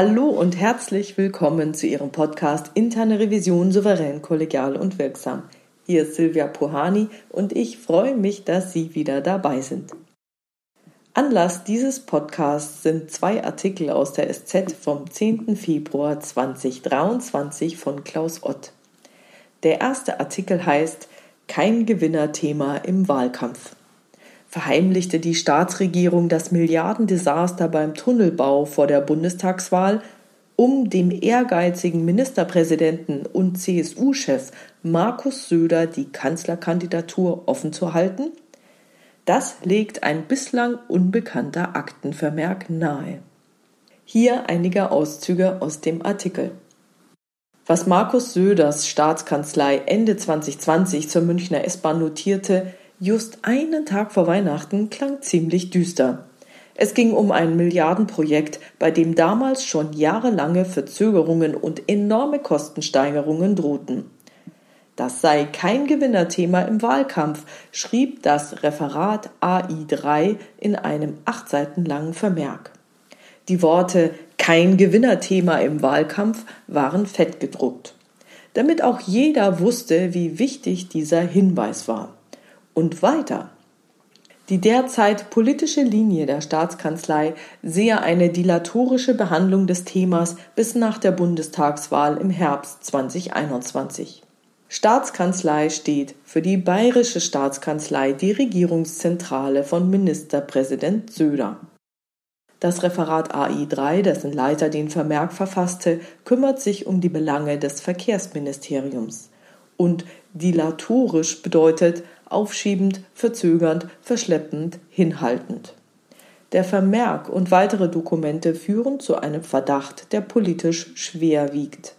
Hallo und herzlich willkommen zu Ihrem Podcast Interne Revision souverän, kollegial und wirksam. Hier ist Silvia Puhani und ich freue mich, dass Sie wieder dabei sind. Anlass dieses Podcasts sind zwei Artikel aus der SZ vom 10. Februar 2023 von Klaus Ott. Der erste Artikel heißt Kein Gewinnerthema im Wahlkampf verheimlichte die Staatsregierung das Milliardendesaster beim Tunnelbau vor der Bundestagswahl, um dem ehrgeizigen Ministerpräsidenten und CSU-Chef Markus Söder die Kanzlerkandidatur offen zu halten? Das legt ein bislang unbekannter Aktenvermerk nahe. Hier einige Auszüge aus dem Artikel. Was Markus Söders Staatskanzlei Ende 2020 zur Münchner S-Bahn notierte, Just einen Tag vor Weihnachten klang ziemlich düster. Es ging um ein Milliardenprojekt, bei dem damals schon jahrelange Verzögerungen und enorme Kostensteigerungen drohten. Das sei kein Gewinnerthema im Wahlkampf, schrieb das Referat AI3 in einem acht Seiten langen Vermerk. Die Worte kein Gewinnerthema im Wahlkampf waren fett gedruckt, damit auch jeder wusste, wie wichtig dieser Hinweis war und weiter. Die derzeit politische Linie der Staatskanzlei sehe eine dilatorische Behandlung des Themas bis nach der Bundestagswahl im Herbst 2021. Staatskanzlei steht für die Bayerische Staatskanzlei, die Regierungszentrale von Ministerpräsident Söder. Das Referat AI3, dessen Leiter den Vermerk verfasste, kümmert sich um die Belange des Verkehrsministeriums. Und dilatorisch bedeutet aufschiebend, verzögernd, verschleppend, hinhaltend. Der Vermerk und weitere Dokumente führen zu einem Verdacht, der politisch schwer wiegt.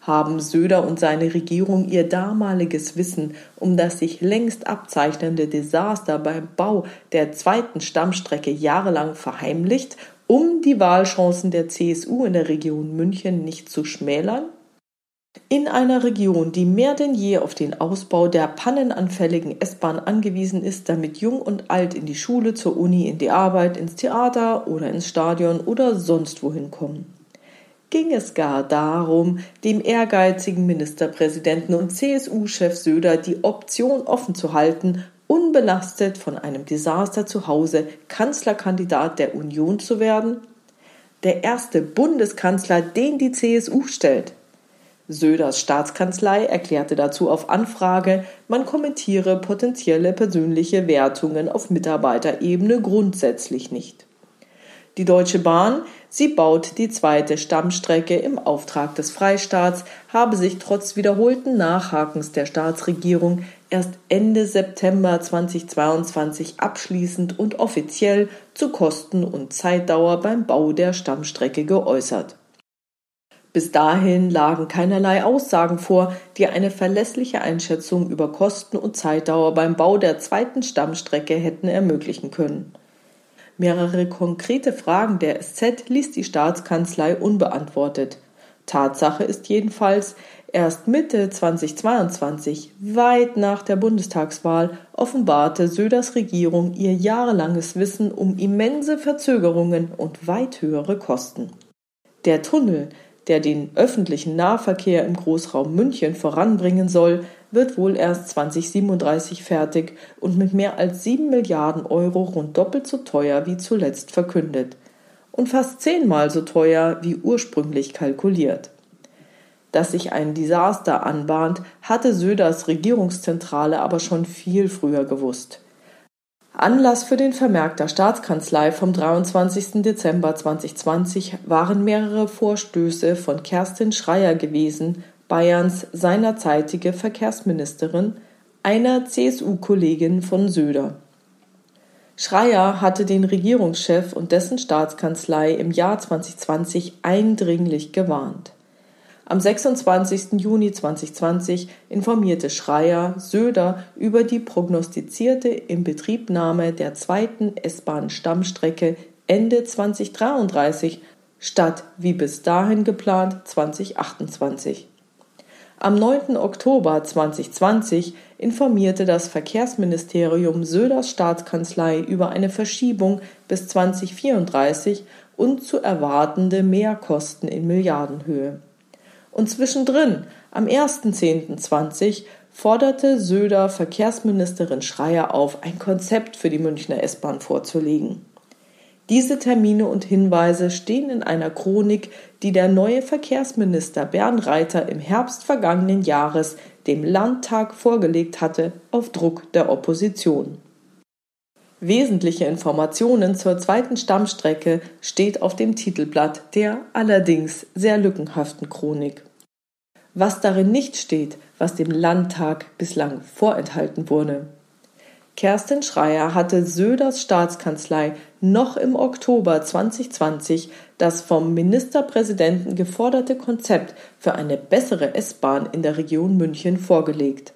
Haben Söder und seine Regierung ihr damaliges Wissen um das sich längst abzeichnende Desaster beim Bau der zweiten Stammstrecke jahrelang verheimlicht, um die Wahlchancen der CSU in der Region München nicht zu schmälern? In einer Region, die mehr denn je auf den Ausbau der pannenanfälligen S-Bahn angewiesen ist, damit Jung und Alt in die Schule, zur Uni, in die Arbeit, ins Theater oder ins Stadion oder sonst wohin kommen. Ging es gar darum, dem ehrgeizigen Ministerpräsidenten und CSU-Chef Söder die Option offen zu halten, unbelastet von einem Desaster zu Hause Kanzlerkandidat der Union zu werden? Der erste Bundeskanzler, den die CSU stellt. Söders Staatskanzlei erklärte dazu auf Anfrage, man kommentiere potenzielle persönliche Wertungen auf Mitarbeiterebene grundsätzlich nicht. Die Deutsche Bahn, sie baut die zweite Stammstrecke im Auftrag des Freistaats, habe sich trotz wiederholten Nachhakens der Staatsregierung erst Ende September 2022 abschließend und offiziell zu Kosten und Zeitdauer beim Bau der Stammstrecke geäußert. Bis dahin lagen keinerlei Aussagen vor, die eine verlässliche Einschätzung über Kosten und Zeitdauer beim Bau der zweiten Stammstrecke hätten ermöglichen können. Mehrere konkrete Fragen der SZ ließ die Staatskanzlei unbeantwortet. Tatsache ist jedenfalls, erst Mitte 2022, weit nach der Bundestagswahl, offenbarte Söders Regierung ihr jahrelanges Wissen um immense Verzögerungen und weit höhere Kosten. Der Tunnel, der den öffentlichen Nahverkehr im Großraum München voranbringen soll, wird wohl erst 2037 fertig und mit mehr als 7 Milliarden Euro rund doppelt so teuer wie zuletzt verkündet und fast zehnmal so teuer wie ursprünglich kalkuliert. Dass sich ein Desaster anbahnt, hatte Söders Regierungszentrale aber schon viel früher gewusst. Anlass für den Vermerk der Staatskanzlei vom 23. Dezember 2020 waren mehrere Vorstöße von Kerstin Schreier gewesen, Bayerns seinerzeitige Verkehrsministerin, einer CSU-Kollegin von Söder. Schreier hatte den Regierungschef und dessen Staatskanzlei im Jahr 2020 eindringlich gewarnt. Am 26. Juni 2020 informierte Schreier Söder über die prognostizierte Inbetriebnahme der zweiten S-Bahn-Stammstrecke Ende 2033 statt wie bis dahin geplant 2028. Am 9. Oktober 2020 informierte das Verkehrsministerium Söders Staatskanzlei über eine Verschiebung bis 2034 und zu erwartende Mehrkosten in Milliardenhöhe. Und zwischendrin, am 1.10.20, forderte Söder Verkehrsministerin Schreier auf, ein Konzept für die Münchner S-Bahn vorzulegen. Diese Termine und Hinweise stehen in einer Chronik, die der neue Verkehrsminister Bernd Reiter im Herbst vergangenen Jahres dem Landtag vorgelegt hatte, auf Druck der Opposition. Wesentliche Informationen zur zweiten Stammstrecke steht auf dem Titelblatt der allerdings sehr lückenhaften Chronik. Was darin nicht steht, was dem Landtag bislang vorenthalten wurde. Kerstin Schreier hatte Söders Staatskanzlei noch im Oktober 2020 das vom Ministerpräsidenten geforderte Konzept für eine bessere S-Bahn in der Region München vorgelegt.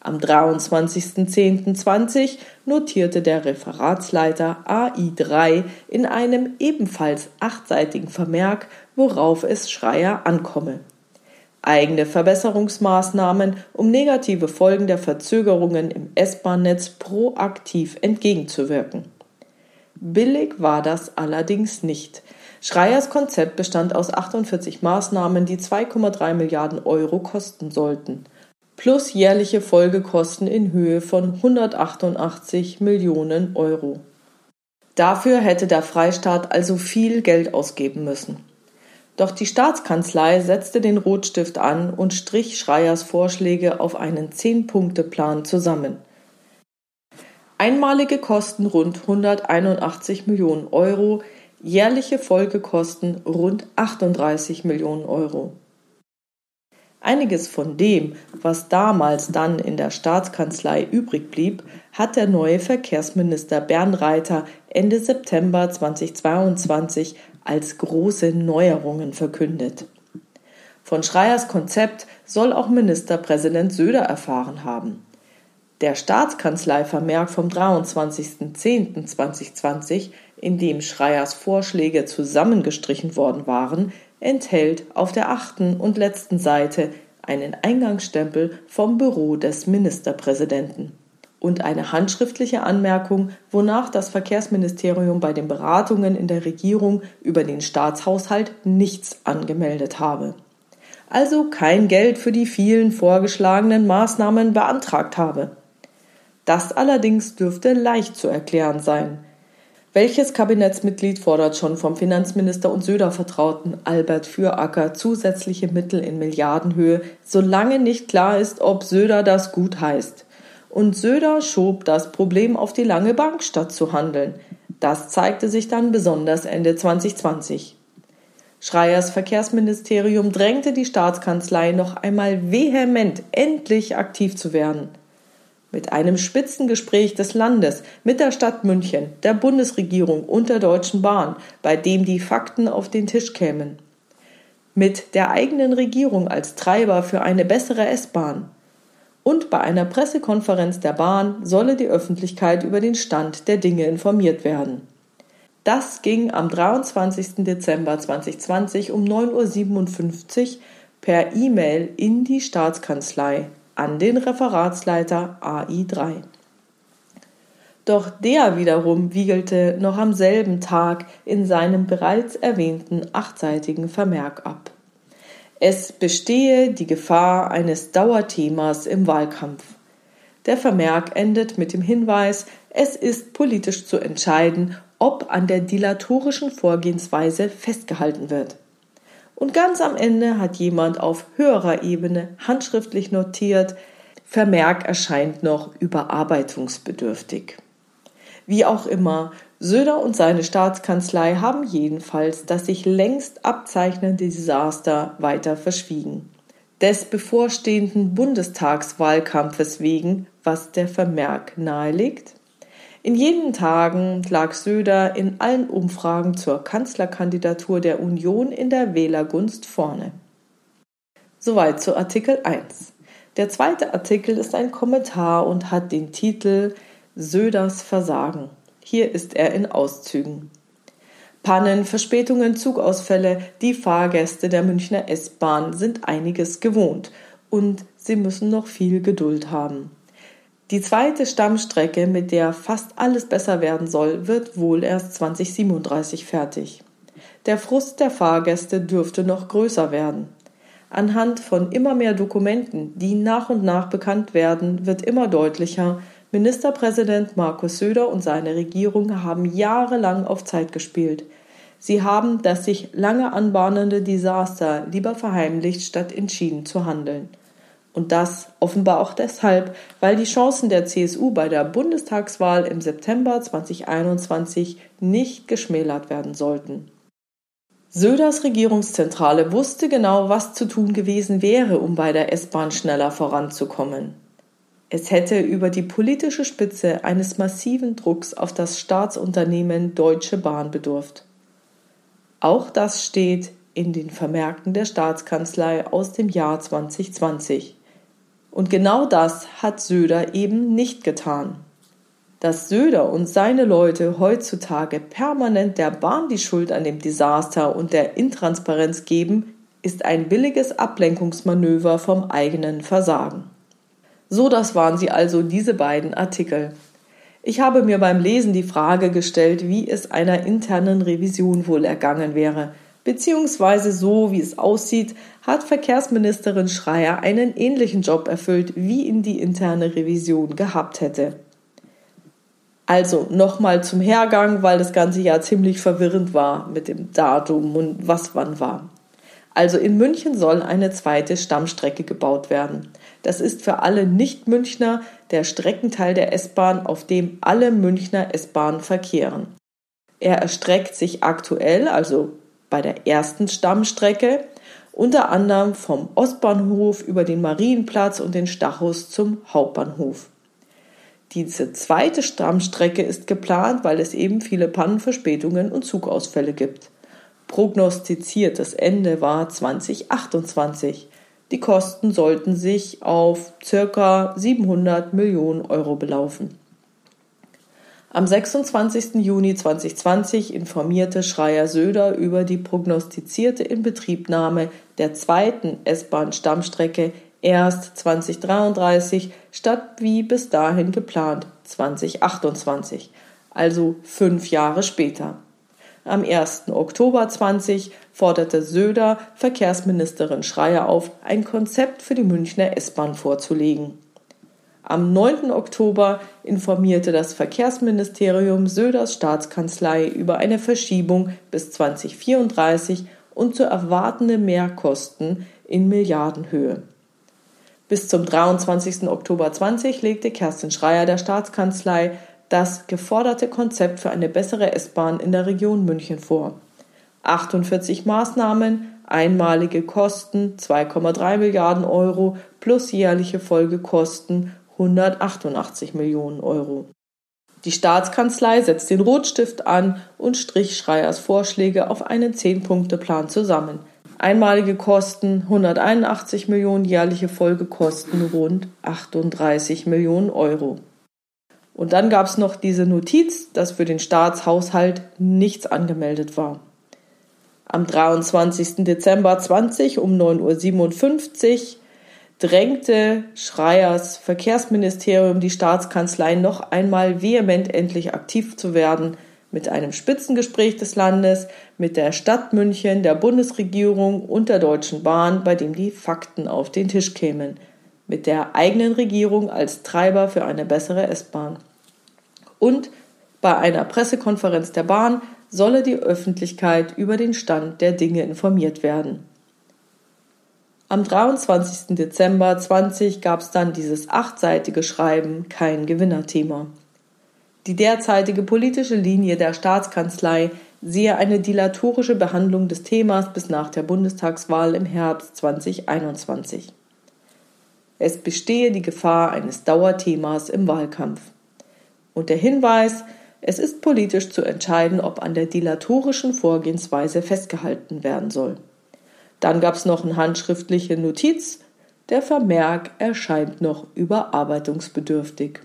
Am 23.10.20 notierte der Referatsleiter AI3 in einem ebenfalls achtseitigen Vermerk, worauf es Schreier ankomme eigene Verbesserungsmaßnahmen, um negative Folgen der Verzögerungen im S-Bahn-Netz proaktiv entgegenzuwirken. Billig war das allerdings nicht. Schreiers Konzept bestand aus 48 Maßnahmen, die 2,3 Milliarden Euro kosten sollten, plus jährliche Folgekosten in Höhe von 188 Millionen Euro. Dafür hätte der Freistaat also viel Geld ausgeben müssen. Doch die Staatskanzlei setzte den Rotstift an und strich Schreiers Vorschläge auf einen Zehn-Punkte-Plan zusammen. Einmalige Kosten rund 181 Millionen Euro, jährliche Folgekosten rund 38 Millionen Euro. Einiges von dem, was damals dann in der Staatskanzlei übrig blieb, hat der neue Verkehrsminister Bernd Reiter Ende September 2022 als große Neuerungen verkündet. Von Schreiers Konzept soll auch Ministerpräsident Söder erfahren haben. Der Staatskanzleivermerk vom 23.10.2020, in dem Schreiers Vorschläge zusammengestrichen worden waren, enthält auf der achten und letzten Seite einen Eingangsstempel vom Büro des Ministerpräsidenten und eine handschriftliche Anmerkung, wonach das Verkehrsministerium bei den Beratungen in der Regierung über den Staatshaushalt nichts angemeldet habe. Also kein Geld für die vielen vorgeschlagenen Maßnahmen beantragt habe. Das allerdings dürfte leicht zu erklären sein. Welches Kabinettsmitglied fordert schon vom Finanzminister und Söder-Vertrauten Albert Füracker zusätzliche Mittel in Milliardenhöhe, solange nicht klar ist, ob Söder das gut heißt? Und Söder schob das Problem auf die lange Bank, statt zu handeln. Das zeigte sich dann besonders Ende 2020. Schreiers Verkehrsministerium drängte die Staatskanzlei noch einmal vehement, endlich aktiv zu werden. Mit einem Spitzengespräch des Landes, mit der Stadt München, der Bundesregierung und der Deutschen Bahn, bei dem die Fakten auf den Tisch kämen. Mit der eigenen Regierung als Treiber für eine bessere S-Bahn und bei einer Pressekonferenz der Bahn solle die Öffentlichkeit über den Stand der Dinge informiert werden. Das ging am 23. Dezember 2020 um 9.57 Uhr per E-Mail in die Staatskanzlei an den Referatsleiter AI3. Doch der wiederum wiegelte noch am selben Tag in seinem bereits erwähnten achtseitigen Vermerk ab. Es bestehe die Gefahr eines Dauerthemas im Wahlkampf. Der Vermerk endet mit dem Hinweis, es ist politisch zu entscheiden, ob an der dilatorischen Vorgehensweise festgehalten wird. Und ganz am Ende hat jemand auf höherer Ebene handschriftlich notiert, Vermerk erscheint noch überarbeitungsbedürftig. Wie auch immer, Söder und seine Staatskanzlei haben jedenfalls das sich längst abzeichnende Desaster weiter verschwiegen. Des bevorstehenden Bundestagswahlkampfes wegen, was der Vermerk nahelegt? In jenen Tagen lag Söder in allen Umfragen zur Kanzlerkandidatur der Union in der Wählergunst vorne. Soweit zu Artikel 1. Der zweite Artikel ist ein Kommentar und hat den Titel Söders Versagen. Hier ist er in Auszügen. Pannen, Verspätungen, Zugausfälle, die Fahrgäste der Münchner S-Bahn sind einiges gewohnt und sie müssen noch viel Geduld haben. Die zweite Stammstrecke, mit der fast alles besser werden soll, wird wohl erst 2037 fertig. Der Frust der Fahrgäste dürfte noch größer werden. Anhand von immer mehr Dokumenten, die nach und nach bekannt werden, wird immer deutlicher, Ministerpräsident Markus Söder und seine Regierung haben jahrelang auf Zeit gespielt. Sie haben das sich lange anbahnende Desaster lieber verheimlicht, statt entschieden zu handeln. Und das offenbar auch deshalb, weil die Chancen der CSU bei der Bundestagswahl im September 2021 nicht geschmälert werden sollten. Söders Regierungszentrale wusste genau, was zu tun gewesen wäre, um bei der S-Bahn schneller voranzukommen. Es hätte über die politische Spitze eines massiven Drucks auf das Staatsunternehmen Deutsche Bahn bedurft. Auch das steht in den Vermerken der Staatskanzlei aus dem Jahr 2020. Und genau das hat Söder eben nicht getan. Dass Söder und seine Leute heutzutage permanent der Bahn die Schuld an dem Desaster und der Intransparenz geben, ist ein billiges Ablenkungsmanöver vom eigenen Versagen. So, das waren sie also diese beiden Artikel. Ich habe mir beim Lesen die Frage gestellt, wie es einer internen Revision wohl ergangen wäre. Beziehungsweise so, wie es aussieht, hat Verkehrsministerin Schreier einen ähnlichen Job erfüllt, wie ihn die interne Revision gehabt hätte. Also nochmal zum Hergang, weil das ganze Jahr ziemlich verwirrend war mit dem Datum und was wann war. Also in München soll eine zweite Stammstrecke gebaut werden. Das ist für alle Nicht-Münchner der Streckenteil der S-Bahn, auf dem alle Münchner S-Bahnen verkehren. Er erstreckt sich aktuell, also bei der ersten Stammstrecke, unter anderem vom Ostbahnhof über den Marienplatz und den Stachus zum Hauptbahnhof. Diese zweite Stammstrecke ist geplant, weil es eben viele Pannenverspätungen und Zugausfälle gibt. Prognostiziertes Ende war 2028. Die Kosten sollten sich auf ca. 700 Millionen Euro belaufen. Am 26. Juni 2020 informierte Schreier Söder über die prognostizierte Inbetriebnahme der zweiten S-Bahn-Stammstrecke erst 2033 statt wie bis dahin geplant 2028, also fünf Jahre später. Am 1. Oktober 20 forderte Söder Verkehrsministerin Schreier auf, ein Konzept für die Münchner S-Bahn vorzulegen. Am 9. Oktober informierte das Verkehrsministerium Söders Staatskanzlei über eine Verschiebung bis 2034 und zu erwartende Mehrkosten in Milliardenhöhe. Bis zum 23. Oktober 20 legte Kerstin Schreier der Staatskanzlei das geforderte Konzept für eine bessere S-Bahn in der Region München vor. 48 Maßnahmen, einmalige Kosten 2,3 Milliarden Euro plus jährliche Folgekosten 188 Millionen Euro. Die Staatskanzlei setzt den Rotstift an und strich Schreiers Vorschläge auf einen Zehn-Punkte-Plan zusammen. Einmalige Kosten 181 Millionen, jährliche Folgekosten rund 38 Millionen Euro. Und dann gab es noch diese Notiz, dass für den Staatshaushalt nichts angemeldet war. Am 23. Dezember 20 um 9.57 Uhr drängte Schreiers Verkehrsministerium die Staatskanzlei noch einmal vehement endlich aktiv zu werden – mit einem Spitzengespräch des Landes, mit der Stadt München, der Bundesregierung und der Deutschen Bahn, bei dem die Fakten auf den Tisch kämen, mit der eigenen Regierung als Treiber für eine bessere S-Bahn. Und bei einer Pressekonferenz der Bahn solle die Öffentlichkeit über den Stand der Dinge informiert werden. Am 23. Dezember 20 gab es dann dieses achtseitige Schreiben Kein Gewinnerthema. Die derzeitige politische Linie der Staatskanzlei sehe eine dilatorische Behandlung des Themas bis nach der Bundestagswahl im Herbst 2021. Es bestehe die Gefahr eines Dauerthemas im Wahlkampf. Und der Hinweis, es ist politisch zu entscheiden, ob an der dilatorischen Vorgehensweise festgehalten werden soll. Dann gab es noch eine handschriftliche Notiz, der Vermerk erscheint noch überarbeitungsbedürftig.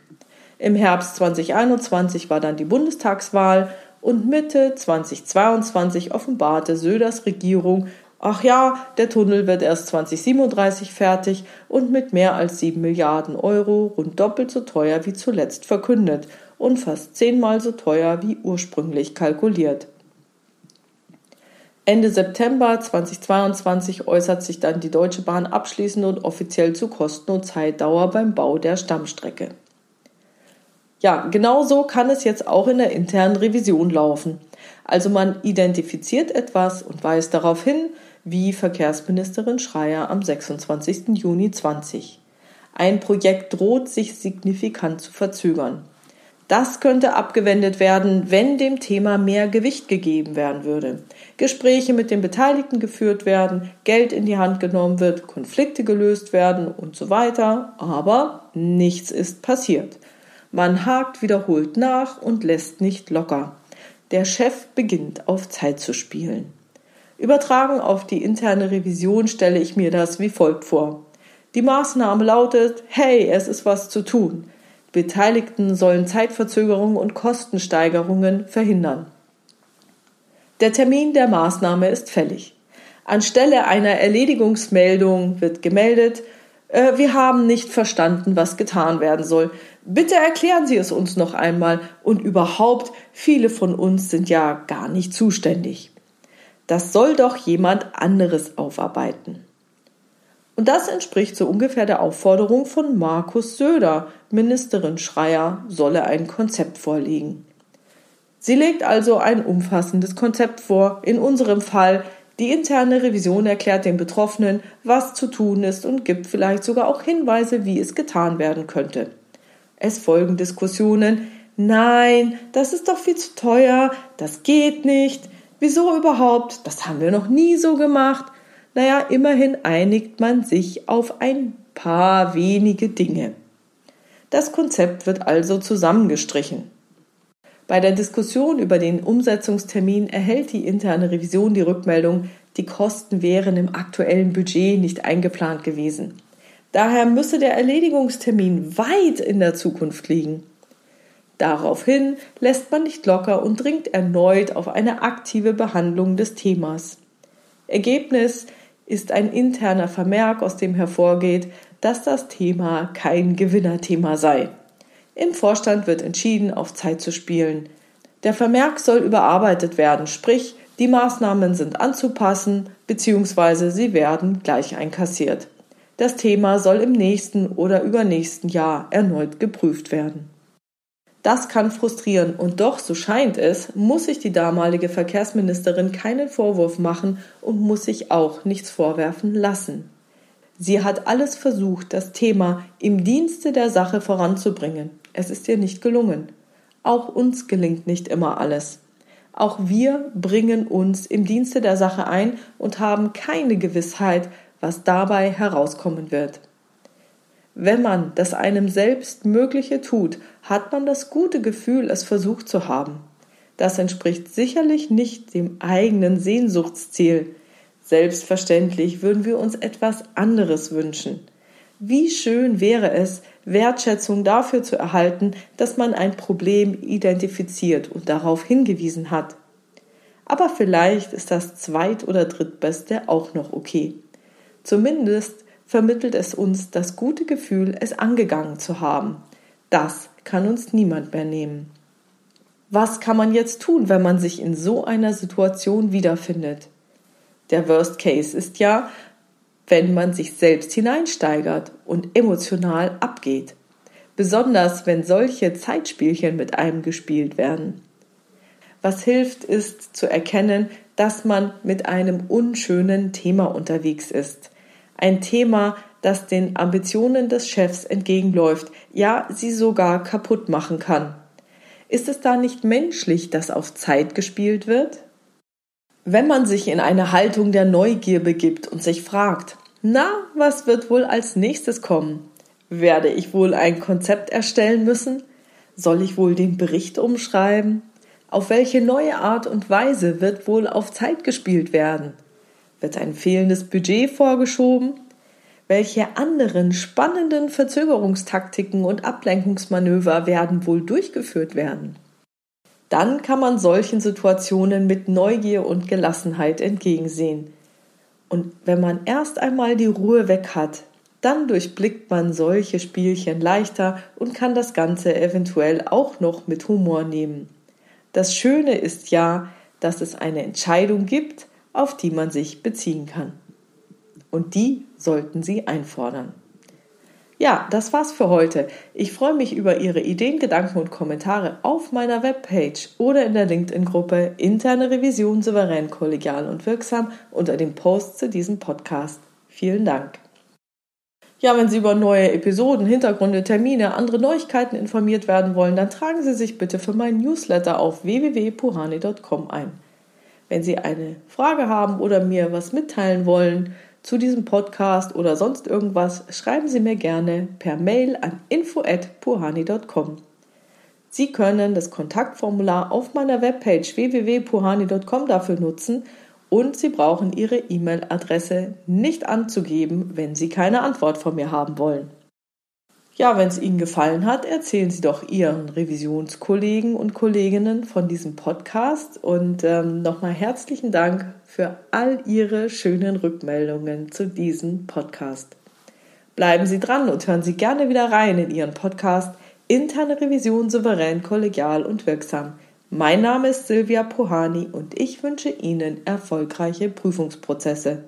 Im Herbst 2021 war dann die Bundestagswahl und Mitte 2022 offenbarte Söders Regierung, ach ja, der Tunnel wird erst 2037 fertig und mit mehr als 7 Milliarden Euro rund doppelt so teuer wie zuletzt verkündet und fast zehnmal so teuer wie ursprünglich kalkuliert. Ende September 2022 äußert sich dann die Deutsche Bahn abschließend und offiziell zu Kosten und Zeitdauer beim Bau der Stammstrecke. Ja, genau so kann es jetzt auch in der internen Revision laufen. Also man identifiziert etwas und weist darauf hin, wie Verkehrsministerin Schreier am 26. Juni 20. Ein Projekt droht sich signifikant zu verzögern. Das könnte abgewendet werden, wenn dem Thema mehr Gewicht gegeben werden würde. Gespräche mit den Beteiligten geführt werden, Geld in die Hand genommen wird, Konflikte gelöst werden und so weiter. Aber nichts ist passiert. Man hakt wiederholt nach und lässt nicht locker. Der Chef beginnt auf Zeit zu spielen. Übertragen auf die interne Revision stelle ich mir das wie folgt vor. Die Maßnahme lautet, hey, es ist was zu tun. Beteiligten sollen Zeitverzögerungen und Kostensteigerungen verhindern. Der Termin der Maßnahme ist fällig. Anstelle einer Erledigungsmeldung wird gemeldet, äh, wir haben nicht verstanden, was getan werden soll. Bitte erklären Sie es uns noch einmal und überhaupt, viele von uns sind ja gar nicht zuständig. Das soll doch jemand anderes aufarbeiten. Und das entspricht so ungefähr der Aufforderung von Markus Söder. Ministerin Schreier solle ein Konzept vorlegen. Sie legt also ein umfassendes Konzept vor. In unserem Fall die interne Revision erklärt den Betroffenen, was zu tun ist und gibt vielleicht sogar auch Hinweise, wie es getan werden könnte. Es folgen Diskussionen. Nein, das ist doch viel zu teuer, das geht nicht. Wieso überhaupt? Das haben wir noch nie so gemacht. Naja, immerhin einigt man sich auf ein paar wenige Dinge. Das Konzept wird also zusammengestrichen. Bei der Diskussion über den Umsetzungstermin erhält die interne Revision die Rückmeldung, die Kosten wären im aktuellen Budget nicht eingeplant gewesen. Daher müsse der Erledigungstermin weit in der Zukunft liegen. Daraufhin lässt man nicht locker und dringt erneut auf eine aktive Behandlung des Themas. Ergebnis ist ein interner Vermerk, aus dem hervorgeht, dass das Thema kein Gewinnerthema sei. Im Vorstand wird entschieden, auf Zeit zu spielen. Der Vermerk soll überarbeitet werden, sprich, die Maßnahmen sind anzupassen bzw. sie werden gleich einkassiert. Das Thema soll im nächsten oder übernächsten Jahr erneut geprüft werden. Das kann frustrieren und doch, so scheint es, muss sich die damalige Verkehrsministerin keinen Vorwurf machen und muss sich auch nichts vorwerfen lassen. Sie hat alles versucht, das Thema im Dienste der Sache voranzubringen. Es ist ihr nicht gelungen. Auch uns gelingt nicht immer alles. Auch wir bringen uns im Dienste der Sache ein und haben keine Gewissheit, was dabei herauskommen wird. Wenn man das einem selbst Mögliche tut, hat man das gute Gefühl, es versucht zu haben. Das entspricht sicherlich nicht dem eigenen Sehnsuchtsziel. Selbstverständlich würden wir uns etwas anderes wünschen. Wie schön wäre es, Wertschätzung dafür zu erhalten, dass man ein Problem identifiziert und darauf hingewiesen hat. Aber vielleicht ist das zweit- oder drittbeste auch noch okay. Zumindest vermittelt es uns das gute Gefühl, es angegangen zu haben. Das kann uns niemand mehr nehmen. Was kann man jetzt tun, wenn man sich in so einer Situation wiederfindet? Der Worst Case ist ja, wenn man sich selbst hineinsteigert und emotional abgeht. Besonders wenn solche Zeitspielchen mit einem gespielt werden. Was hilft, ist zu erkennen, dass man mit einem unschönen Thema unterwegs ist. Ein Thema, das den Ambitionen des Chefs entgegenläuft, ja, sie sogar kaputt machen kann. Ist es da nicht menschlich, dass auf Zeit gespielt wird? Wenn man sich in eine Haltung der Neugier begibt und sich fragt, na, was wird wohl als nächstes kommen? Werde ich wohl ein Konzept erstellen müssen? Soll ich wohl den Bericht umschreiben? Auf welche neue Art und Weise wird wohl auf Zeit gespielt werden? Wird ein fehlendes Budget vorgeschoben? Welche anderen spannenden Verzögerungstaktiken und Ablenkungsmanöver werden wohl durchgeführt werden? Dann kann man solchen Situationen mit Neugier und Gelassenheit entgegensehen. Und wenn man erst einmal die Ruhe weg hat, dann durchblickt man solche Spielchen leichter und kann das Ganze eventuell auch noch mit Humor nehmen. Das Schöne ist ja, dass es eine Entscheidung gibt auf die man sich beziehen kann. Und die sollten Sie einfordern. Ja, das war's für heute. Ich freue mich über Ihre Ideen, Gedanken und Kommentare auf meiner Webpage oder in der LinkedIn-Gruppe Interne Revision souverän, kollegial und wirksam unter dem Post zu diesem Podcast. Vielen Dank. Ja, wenn Sie über neue Episoden, Hintergründe, Termine, andere Neuigkeiten informiert werden wollen, dann tragen Sie sich bitte für meinen Newsletter auf www.puhani.com ein. Wenn Sie eine Frage haben oder mir was mitteilen wollen, zu diesem Podcast oder sonst irgendwas, schreiben Sie mir gerne per Mail an info@puhani.com. Sie können das Kontaktformular auf meiner Webpage www.puhani.com dafür nutzen und Sie brauchen Ihre E-Mail-Adresse nicht anzugeben, wenn Sie keine Antwort von mir haben wollen. Ja, wenn es Ihnen gefallen hat, erzählen Sie doch Ihren Revisionskollegen und Kolleginnen von diesem Podcast und ähm, nochmal herzlichen Dank für all Ihre schönen Rückmeldungen zu diesem Podcast. Bleiben Sie dran und hören Sie gerne wieder rein in Ihren Podcast Interne Revision souverän, kollegial und wirksam. Mein Name ist Silvia Pohani und ich wünsche Ihnen erfolgreiche Prüfungsprozesse.